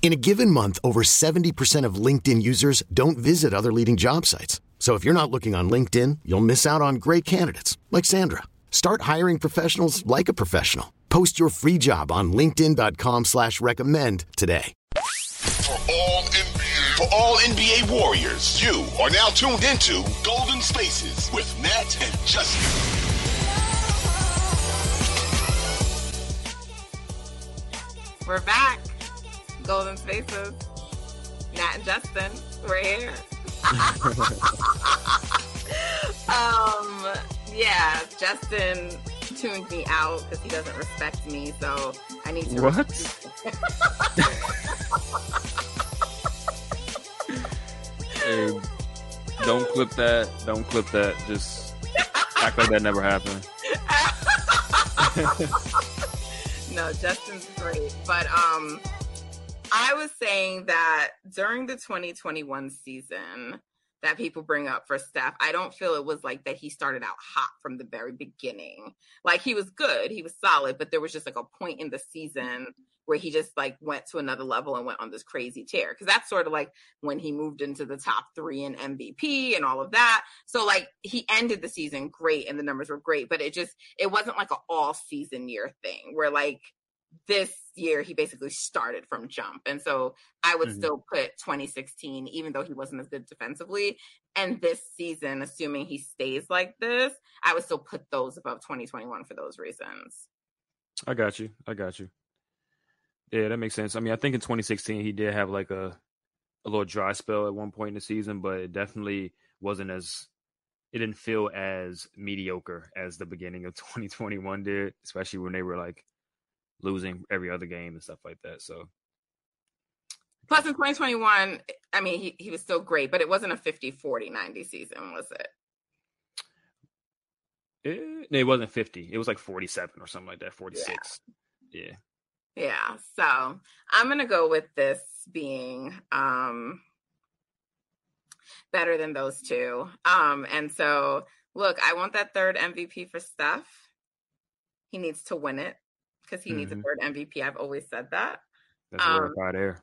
In a given month, over 70% of LinkedIn users don't visit other leading job sites. So if you're not looking on LinkedIn, you'll miss out on great candidates like Sandra. Start hiring professionals like a professional. Post your free job on LinkedIn.com slash recommend today. For all NBA, for all NBA warriors, you are now tuned into Golden Spaces with Nat and Justin. We're back. Golden Spaces. Nat and Justin, we're here. um, yeah, Justin tuned me out because he doesn't respect me, so I need to. What? hey, don't clip that. Don't clip that. Just act like that never happened. no, Justin's great, but um, I was saying that during the 2021 season that people bring up for Steph, I don't feel it was like that he started out hot from the very beginning. Like he was good, he was solid, but there was just like a point in the season where he just like went to another level and went on this crazy tear. Cause that's sort of like when he moved into the top three in MVP and all of that. So like he ended the season great and the numbers were great, but it just, it wasn't like an all season year thing where like this year he basically started from jump. And so I would mm-hmm. still put 2016, even though he wasn't as good defensively. And this season, assuming he stays like this, I would still put those above 2021 for those reasons. I got you. I got you. Yeah, that makes sense. I mean, I think in 2016 he did have like a a little dry spell at one point in the season, but it definitely wasn't as it didn't feel as mediocre as the beginning of 2021 did, especially when they were like losing every other game and stuff like that. So plus in 2021, I mean, he, he was still great, but it wasn't a 50, 40, 90 season, was it? It, it wasn't 50. It was like 47 or something like that, 46. Yeah. Yeah. yeah. So I'm going to go with this being um better than those two. Um, and so look, I want that third MVP for Steph. He needs to win it because he mm-hmm. needs a mm-hmm. third MVP. I've always said that. That's um, right there.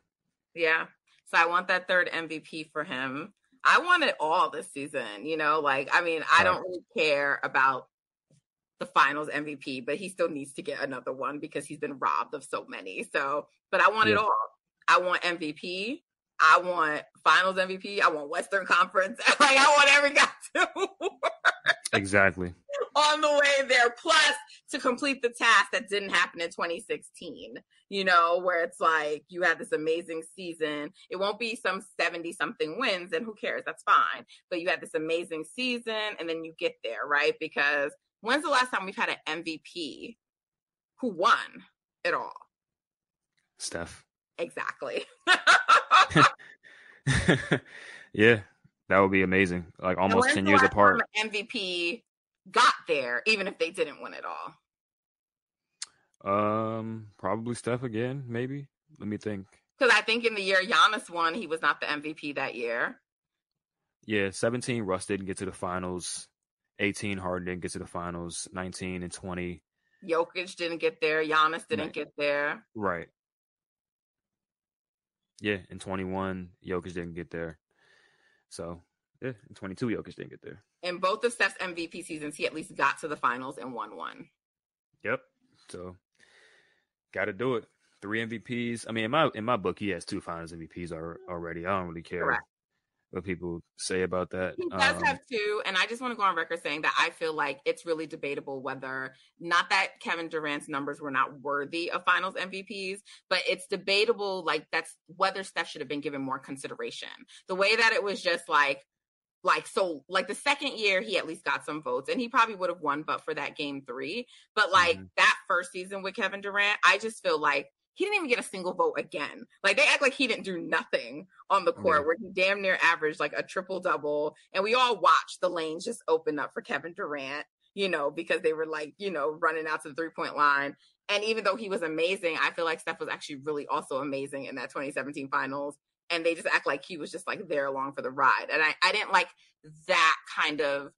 Yeah. So I want that third MVP for him. I want it all this season, you know, like I mean, I don't really care about the finals MVP, but he still needs to get another one because he's been robbed of so many. So, but I want yeah. it all. I want MVP. I want finals MVP. I want Western Conference. like I want every guy to Exactly. On the way there. Plus to complete the task that didn't happen in 2016, you know, where it's like you had this amazing season. It won't be some 70 something wins, and who cares? That's fine. But you had this amazing season, and then you get there, right? Because when's the last time we've had an MVP who won it all? Steph. Exactly. yeah, that would be amazing. Like almost 10 years apart. MVP got there, even if they didn't win it all. Um, probably Steph again, maybe. Let me think. Because I think in the year Giannis won, he was not the MVP that year. Yeah, 17, Russ didn't get to the finals. 18, Harden didn't get to the finals. 19 and 20. Jokic didn't get there. Giannis didn't get there. Right. Yeah, in 21, Jokic didn't get there. So, yeah, in 22, Jokic didn't get there. In both of Steph's MVP seasons, he at least got to the finals and won one. Yep. So, got to do it. Three MVPs. I mean, in my in my book, he has two Finals MVPs already. I don't really care. Correct. what people say about that. He does um, have two, and I just want to go on record saying that I feel like it's really debatable whether not that Kevin Durant's numbers were not worthy of Finals MVPs, but it's debatable like that's whether Steph should have been given more consideration. The way that it was just like like so like the second year he at least got some votes and he probably would have won but for that game 3 but like mm-hmm. that first season with Kevin Durant I just feel like he didn't even get a single vote again. Like they act like he didn't do nothing on the court yeah. where he damn near averaged like a triple double. And we all watched the lanes just open up for Kevin Durant, you know, because they were like, you know, running out to the three point line. And even though he was amazing, I feel like Steph was actually really also amazing in that 2017 finals and they just act like he was just like there along for the ride. And I, I didn't like that kind of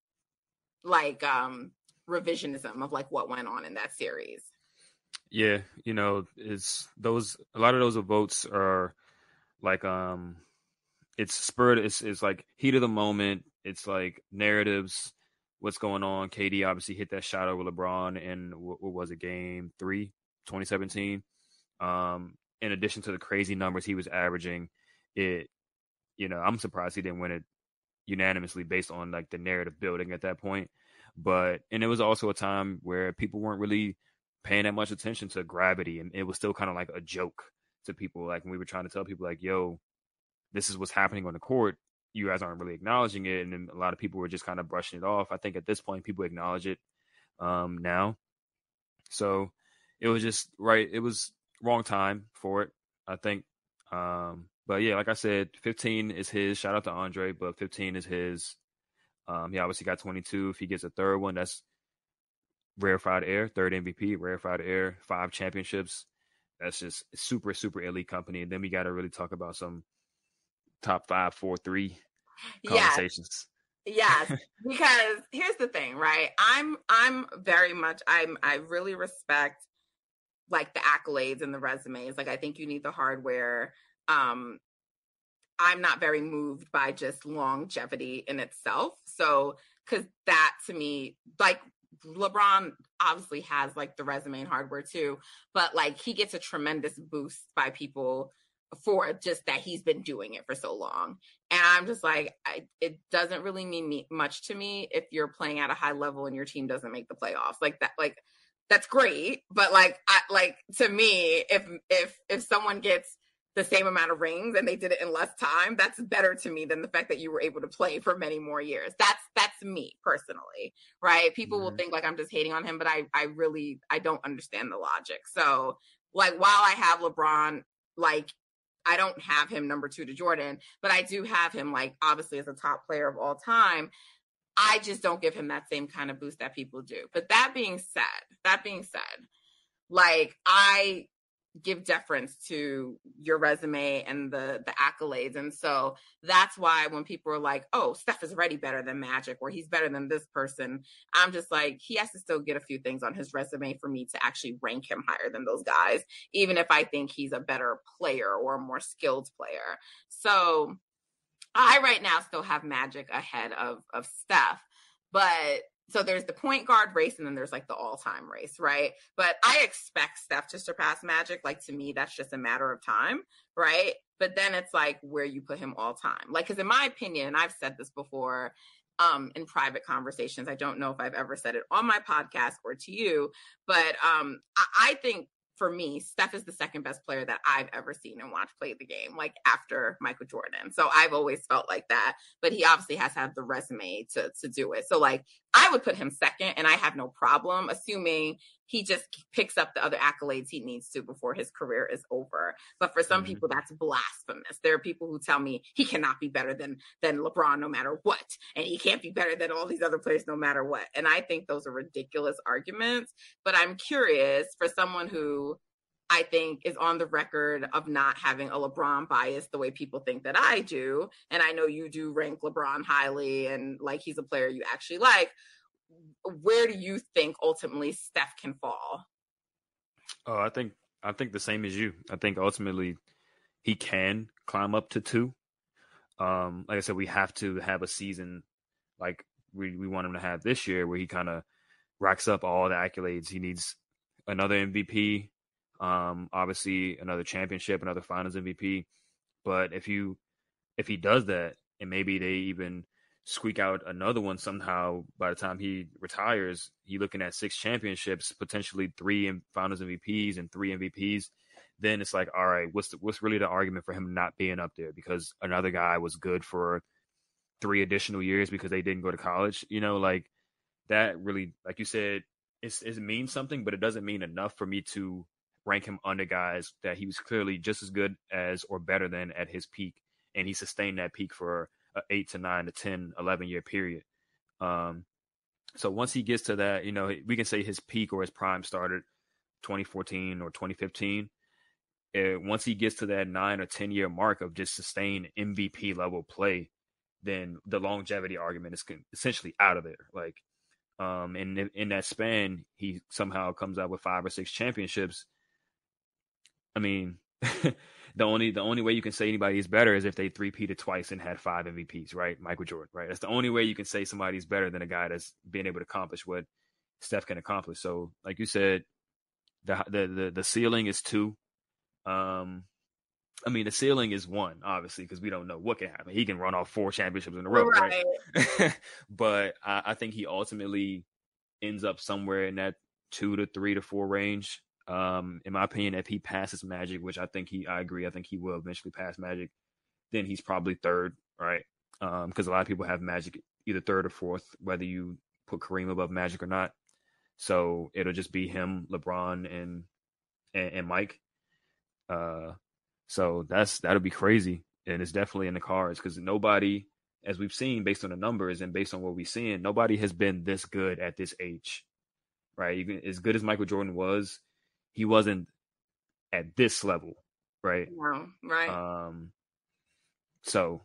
like um revisionism of like what went on in that series. Yeah, you know, it's those a lot of those votes are like um it's spurred it's it's like heat of the moment, it's like narratives, what's going on. KD obviously hit that shot over LeBron in what, what was it, game three, 2017. Um, in addition to the crazy numbers he was averaging, it, you know, I'm surprised he didn't win it unanimously based on like the narrative building at that point. But and it was also a time where people weren't really paying that much attention to gravity, and it was still kind of like a joke to people. Like when we were trying to tell people, like, "Yo, this is what's happening on the court." You guys aren't really acknowledging it, and a lot of people were just kind of brushing it off. I think at this point, people acknowledge it um, now. So it was just right. It was wrong time for it. I think um, but yeah, like I said, 15 is his. Shout out to Andre, but 15 is his. Um, he obviously got 22. If he gets a third one, that's rarefied air, third MVP, rarefied air, five championships. That's just super, super elite company. And then we got to really talk about some top five, four, three conversations. Yes. yes. because here's the thing, right? I'm, I'm very much, I'm, I really respect like the accolades and the resumes. Like I think you need the hardware um i'm not very moved by just longevity in itself. So because that to me like lebron obviously has like the resume and hardware too but like he gets a tremendous boost by people for just that he's been doing it for so long. And i'm just like I, it doesn't really mean me, much to me if you're playing at a high level and your team doesn't make the playoffs. Like that like that's great but like I, like to me if if if someone gets the same amount of rings and they did it in less time that's better to me than the fact that you were able to play for many more years. That's that's me personally right? People mm-hmm. will think like i'm just hating on him but i i really i don't understand the logic. So like while i have lebron like i don't have him number two to jordan but i do have him like obviously as a top player of all time. I just don't give him that same kind of boost that people do. But that being said that being said like i give deference to your resume and the the accolades. And so that's why when people are like oh steph is already better than magic or he's better than this person i'm just like he has to still get a few things on his resume for me to actually rank him higher than those guys even if i think he's a better player or a more skilled player. So i right now still have magic ahead of of steph but so there's the point guard race and then there's like the all-time race, right? But I expect Steph to surpass Magic. Like to me, that's just a matter of time, right? But then it's like where you put him all time. Like, because in my opinion, I've said this before um in private conversations, I don't know if I've ever said it on my podcast or to you, but um I, I think for me, Steph is the second best player that I've ever seen and watched play the game, like after Michael Jordan. So I've always felt like that. But he obviously has have the resume to to do it. So like I would put him second, and I have no problem assuming he just picks up the other accolades he needs to before his career is over. But for some mm-hmm. people, that's blasphemous. There are people who tell me he cannot be better than than LeBron no matter what, and he can't be better than all these other players no matter what. And I think those are ridiculous arguments. But I'm curious for someone who I think is on the record of not having a LeBron bias the way people think that I do. And I know you do rank LeBron highly and like he's a player you actually like where do you think ultimately Steph can fall? Oh, I think I think the same as you. I think ultimately he can climb up to two. Um, like I said, we have to have a season like we, we want him to have this year where he kind of racks up all the accolades. He needs another MVP, um, obviously another championship, another finals MVP. But if you if he does that, and maybe they even squeak out another one somehow by the time he retires. He looking at six championships, potentially three Finals MVPs and three MVPs. Then it's like, all right, what's the, what's really the argument for him not being up there because another guy was good for three additional years because they didn't go to college? You know, like that really, like you said, it's, it means something, but it doesn't mean enough for me to rank him under guys that he was clearly just as good as or better than at his peak. And he sustained that peak for eight to nine to 10, 11 year period. Um, so once he gets to that, you know, we can say his peak or his prime started 2014 or 2015. Uh, once he gets to that nine or 10 year mark of just sustained MVP level play, then the longevity argument is essentially out of there. Like, um, and in that span, he somehow comes out with five or six championships. I mean, the only the only way you can say anybody is better is if they three-peated twice and had five MVPs, right? Michael Jordan, right? That's the only way you can say somebody's better than a guy that's being able to accomplish what Steph can accomplish. So, like you said, the the the, the ceiling is two. Um, I mean, the ceiling is one, obviously, because we don't know what can happen. He can run off four championships in a row, right? right? but I, I think he ultimately ends up somewhere in that two to three to four range. Um, in my opinion, if he passes Magic, which I think he, I agree, I think he will eventually pass Magic, then he's probably third, right? Um, because a lot of people have Magic either third or fourth, whether you put Kareem above Magic or not. So it'll just be him, LeBron, and and, and Mike. Uh, so that's that'll be crazy, and it's definitely in the cards because nobody, as we've seen based on the numbers and based on what we've seen, nobody has been this good at this age, right? Even as good as Michael Jordan was, he wasn't at this level, right? No, right. Um, so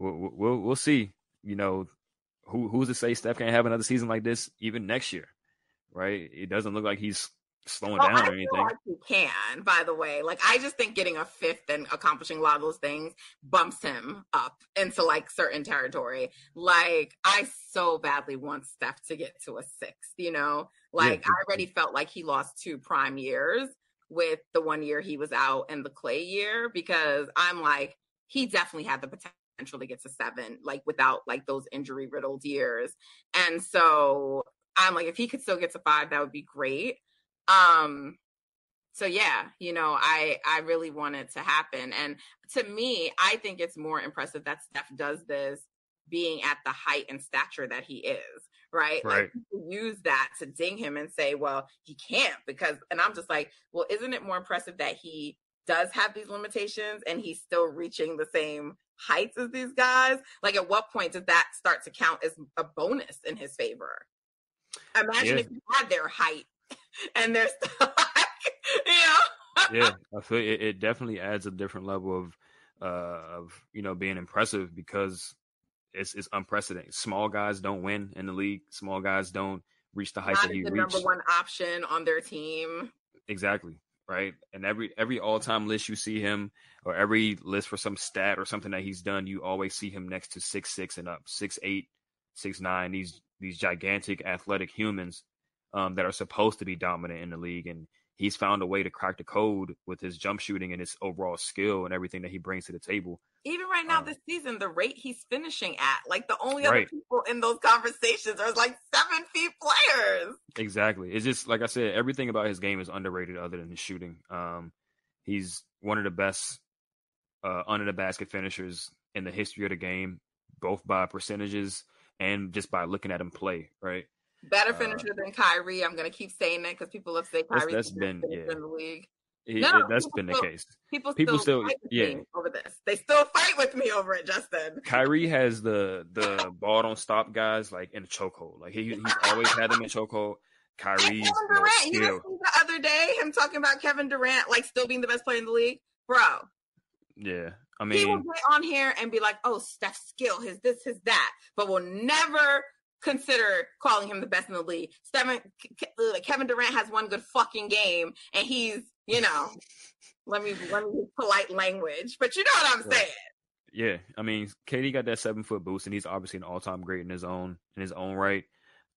we'll, we'll we'll see. You know, who who's to say Steph can't have another season like this even next year, right? It doesn't look like he's slowing oh, down or anything. Like he can, by the way. Like I just think getting a fifth and accomplishing a lot of those things bumps him up into like certain territory. Like I so badly want Steph to get to a sixth, you know? Like yeah. I already felt like he lost two prime years with the one year he was out and the Klay year because I'm like, he definitely had the potential to get to seven, like without like those injury riddled years. And so I'm like, if he could still get to five, that would be great. Um, so yeah, you know, I I really want it to happen. And to me, I think it's more impressive that Steph does this being at the height and stature that he is right? Right. Like use that to ding him and say, well, he can't because, and I'm just like, well, isn't it more impressive that he does have these limitations and he's still reaching the same heights as these guys? Like, at what point does that start to count as a bonus in his favor? Imagine yeah. if you had their height and they're still like, you know? yeah, I feel it, it definitely adds a different level of uh of you know being impressive because it's, it's unprecedented. Small guys don't win in the league. Small guys don't reach the height Not that he the reached. Number one option on their team. Exactly right. And every every all time list you see him, or every list for some stat or something that he's done, you always see him next to six six and up, six eight, six nine. These these gigantic athletic humans um, that are supposed to be dominant in the league, and he's found a way to crack the code with his jump shooting and his overall skill and everything that he brings to the table. Even right now, um, this season, the rate he's finishing at, like the only other people in those conversations are like seven feet players. Exactly. It's just like I said, everything about his game is underrated other than his shooting. Um, he's one of the best uh, under the basket finishers in the history of the game, both by percentages and just by looking at him play. Right. Better uh, finisher uh, than Kyrie. I'm going to keep saying that because people have said Kyrie that's, that's been yeah. in the league. He, no, that's been the case. People, people still, still yeah over this. They still fight with me over it, Justin. Kyrie has the the ball don't stop guys like in a chokehold. Like he, he's always had them in chokehold. Kyrie. Kevin Durant. You know, the other day him talking about Kevin Durant like still being the best player in the league, bro. Yeah, I mean, he will get on here and be like, "Oh, Steph's skill, his this, his that," but will never consider calling him the best in the league. Uh, Kevin Durant has one good fucking game, and he's, you know, let me let me use polite language, but you know what I'm saying. Yeah, I mean, KD got that seven foot boost, and he's obviously an all time great in his own in his own right.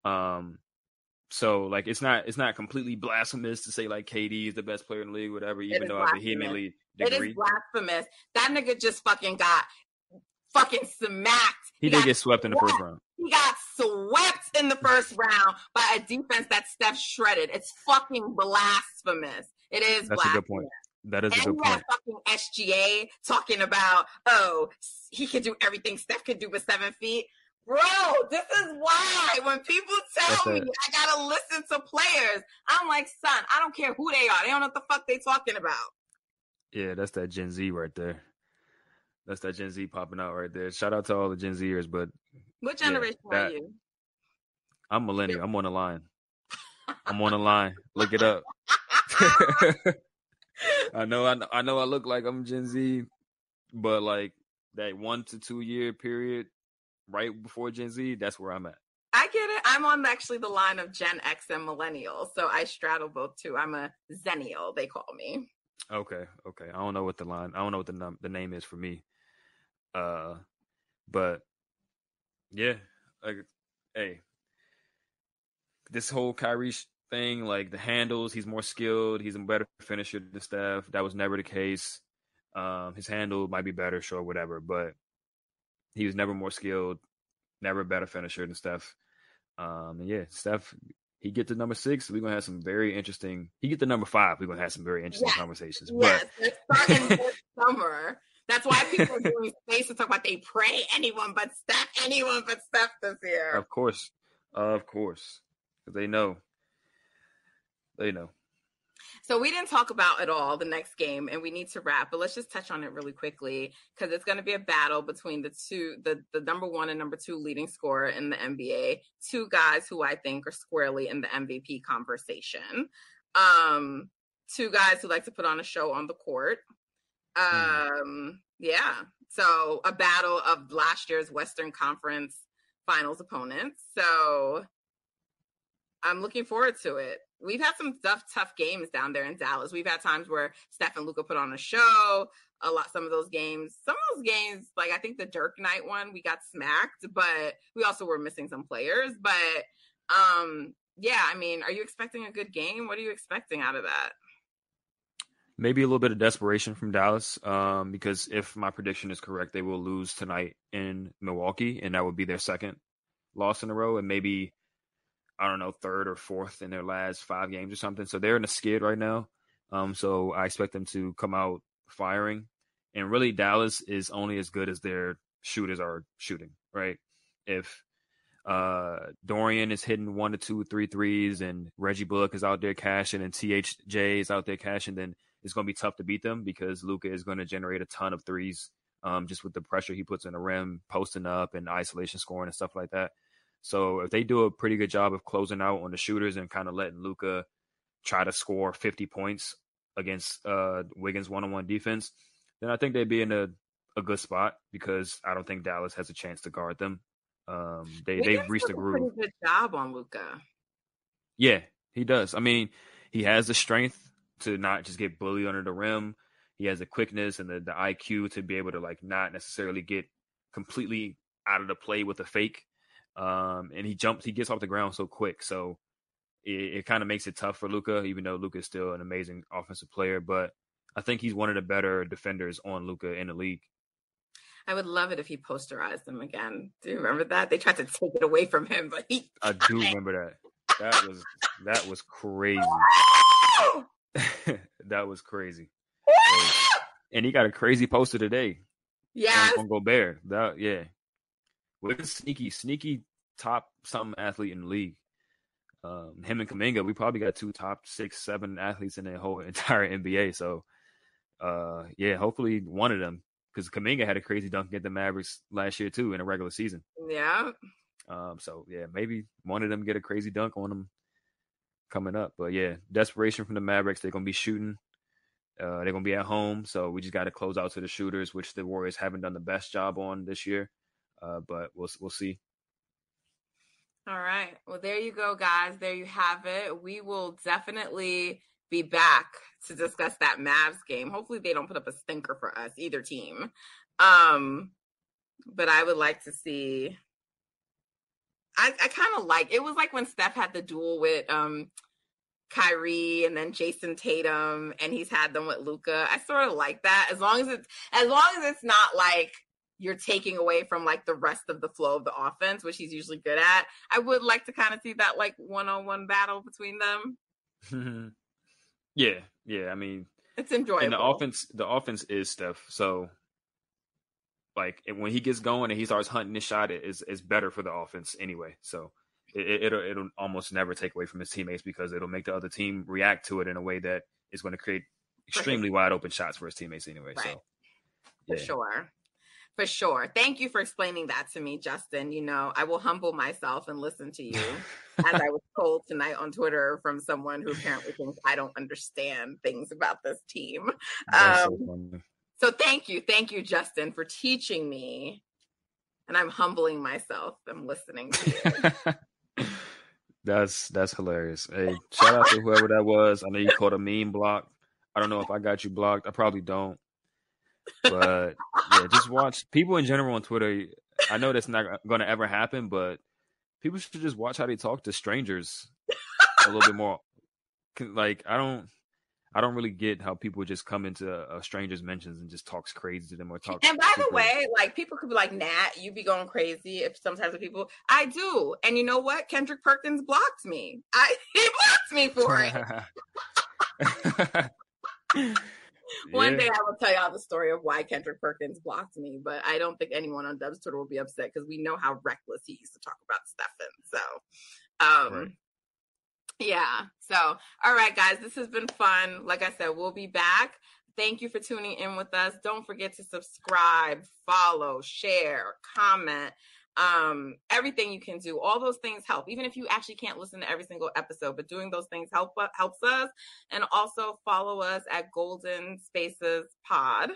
Um, so like it's not it's not completely blasphemous to say like KD is the best player in the league, whatever. Even though I vehemently It is blasphemous. That nigga just fucking got fucking smacked. He, he did get swept in the first round. He got swept in the first round by a defense that Steph shredded. It's fucking blasphemous. It is. That's blasphemous. a good point. That is and a good point. fucking SGA talking about, oh, he can do everything Steph can do with seven feet. Bro, this is why when people tell me I gotta listen to players, I'm like, son, I don't care who they are. They don't know what the fuck they talking about. Yeah, that's that Gen Z right there. That's that Gen Z popping out right there. Shout out to all the Gen Zers, but what generation yeah, that, are you? I'm millennial. I'm on the line. I'm on the line. Look it up. I know, I know, I know. I look like I'm Gen Z, but like that one to two year period right before Gen Z, that's where I'm at. I get it. I'm on actually the line of Gen X and millennial, so I straddle both too. I'm a Zennial, they call me. Okay, okay. I don't know what the line. I don't know what the num- the name is for me. Uh, but yeah, like, hey, this whole Kyrie thing, like the handles, he's more skilled. He's a better finisher than Steph. That was never the case. Um, his handle might be better, sure, whatever, but he was never more skilled, never a better finisher than Steph. Um, and yeah, Steph, he get to number six, we're gonna have some very interesting. He get to number five, we're gonna have some very interesting yes. conversations. Yes, but starting this summer. That's why people are doing space to talk about they pray anyone but Steph, anyone but Steph this year. Of course, of course, they know. They know. So we didn't talk about at all the next game, and we need to wrap. But let's just touch on it really quickly because it's going to be a battle between the two, the the number one and number two leading scorer in the NBA. Two guys who I think are squarely in the MVP conversation. Um, two guys who like to put on a show on the court. Um, yeah. So a battle of last year's Western Conference Finals opponents. So I'm looking forward to it we've had some tough, tough games down there in Dallas. We've had times where Steph and Luka put on a show. A lot, some of those games, some of those games, like I think the Dirk night one, we got smacked, but we also were missing some players. But um, yeah, I mean, are you expecting a good game? What are you expecting out of that? Maybe a little bit of desperation from Dallas, um, because if my prediction is correct, they will lose tonight in Milwaukee, and that would be their second loss in a row, and maybe I don't know, third or fourth in their last five games or something. So they're in a skid right now. Um, so I expect them to come out firing. And really, Dallas is only as good as their shooters are shooting, right? If uh, Dorian is hitting one to two, three threes, and Reggie Bullock is out there cashing, and THJ is out there cashing, then it's going to be tough to beat them because Luka is going to generate a ton of threes um, just with the pressure he puts in the rim, posting up, and isolation scoring and stuff like that. So if they do a pretty good job of closing out on the shooters and kind of letting Luka try to score 50 points against uh, Wiggins one-on-one defense, then I think they'd be in a, a good spot because I don't think Dallas has a chance to guard them. Um, they they've reached a groove. good job on Luka. Yeah, he does. I mean, he has the strength to not just get bullied under the rim. He has the quickness and the, the IQ to be able to like not necessarily get completely out of the play with a fake. Um, and he jumps, he gets off the ground so quick. So it, it kind of makes it tough for Luka, even though Luka is still an amazing offensive player. But I think he's one of the better defenders on Luka in the league. I would love it if he posterized him again. Do you remember that? They tried to take it away from him, but he. I do remember that. That was that was crazy. that was crazy. and he got a crazy poster today. Yeah. On, on Gobert. That yeah. We're sneaky, sneaky top something athlete in the league. Um, him and Kuminga, we probably got two top six, seven athletes in the whole entire NBA. So, uh, yeah, hopefully one of them, because Kuminga had a crazy dunk at the Mavericks last year too in a regular season. Yeah. Um, so yeah, maybe one of them get a crazy dunk on them coming up. But yeah, desperation from the Mavericks. They're gonna be shooting. Uh, they're gonna be at home, so we just got to close out to the shooters, which the Warriors haven't done the best job on this year. Uh, but we'll we'll see. All right. Well, there you go, guys. There you have it. We will definitely be back to discuss that Mavs game. Hopefully, they don't put up a stinker for us, either team. Um, but I would like to see. I, I kind of like it was like when Steph had the duel with um Kyrie and then Jayson Tatum, and he's had them with Luka. I sort of like that as long as it's as long as it's not like you're taking away from like the rest of the flow of the offense, which he's usually good at. I would like to kind of see that like one on one battle between them. Mm-hmm. yeah, yeah. I mean, it's enjoyable. And the offense, the offense is Steph. So, like when he gets going and he starts hunting the shot, it is is better for the offense anyway. So it, it'll it'll almost never take away from his teammates because it'll make the other team react to it in a way that is going to create extremely wide open shots for his teammates anyway. Right. So, yeah. for sure. For sure. Thank you for explaining that to me, Justin. You know, I will humble myself and listen to you, as I was told tonight on Twitter from someone who apparently thinks I don't understand things about this team. Um, so, thank you. Thank you, Justin, for teaching me. And I'm humbling myself. I'm listening to you. that's that's hilarious. Hey, shout out to whoever that was. I know you called a meme block. I don't know if I got you blocked. I probably don't. But yeah, just watch people in general on Twitter. I know that's not going to ever happen, but people should just watch how they talk to strangers a little bit more. Like I don't, I don't really get how people just come into a stranger's mentions and just talks crazy to them or talk. And by the way, like people could be like, "Nat, you be going crazy." If sometimes with people, I do, and you know what? Kendrick Perkins blocked me. I he blocked me for it. One yeah. day I will tell y'all the story of why Kendrick Perkins blocked me, but I don't think anyone on Dub's Twitter will be upset because we know how reckless he used to talk about Stefan. So, um, right. yeah. So, all right, guys, this has been fun. Like I said, we'll be back. Thank you for tuning in with us. Don't forget to subscribe, follow, share, comment um everything you can do. All those things help even if you actually can't listen to every single episode but doing those things help helps us. And also follow us at golden spaces pod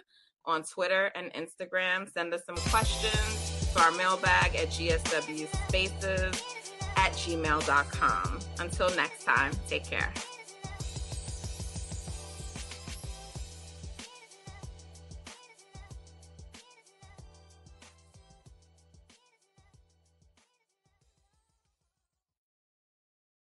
on twitter and instagram. Send us some questions to our mailbag at gsw spaces at gmail.com until next time take care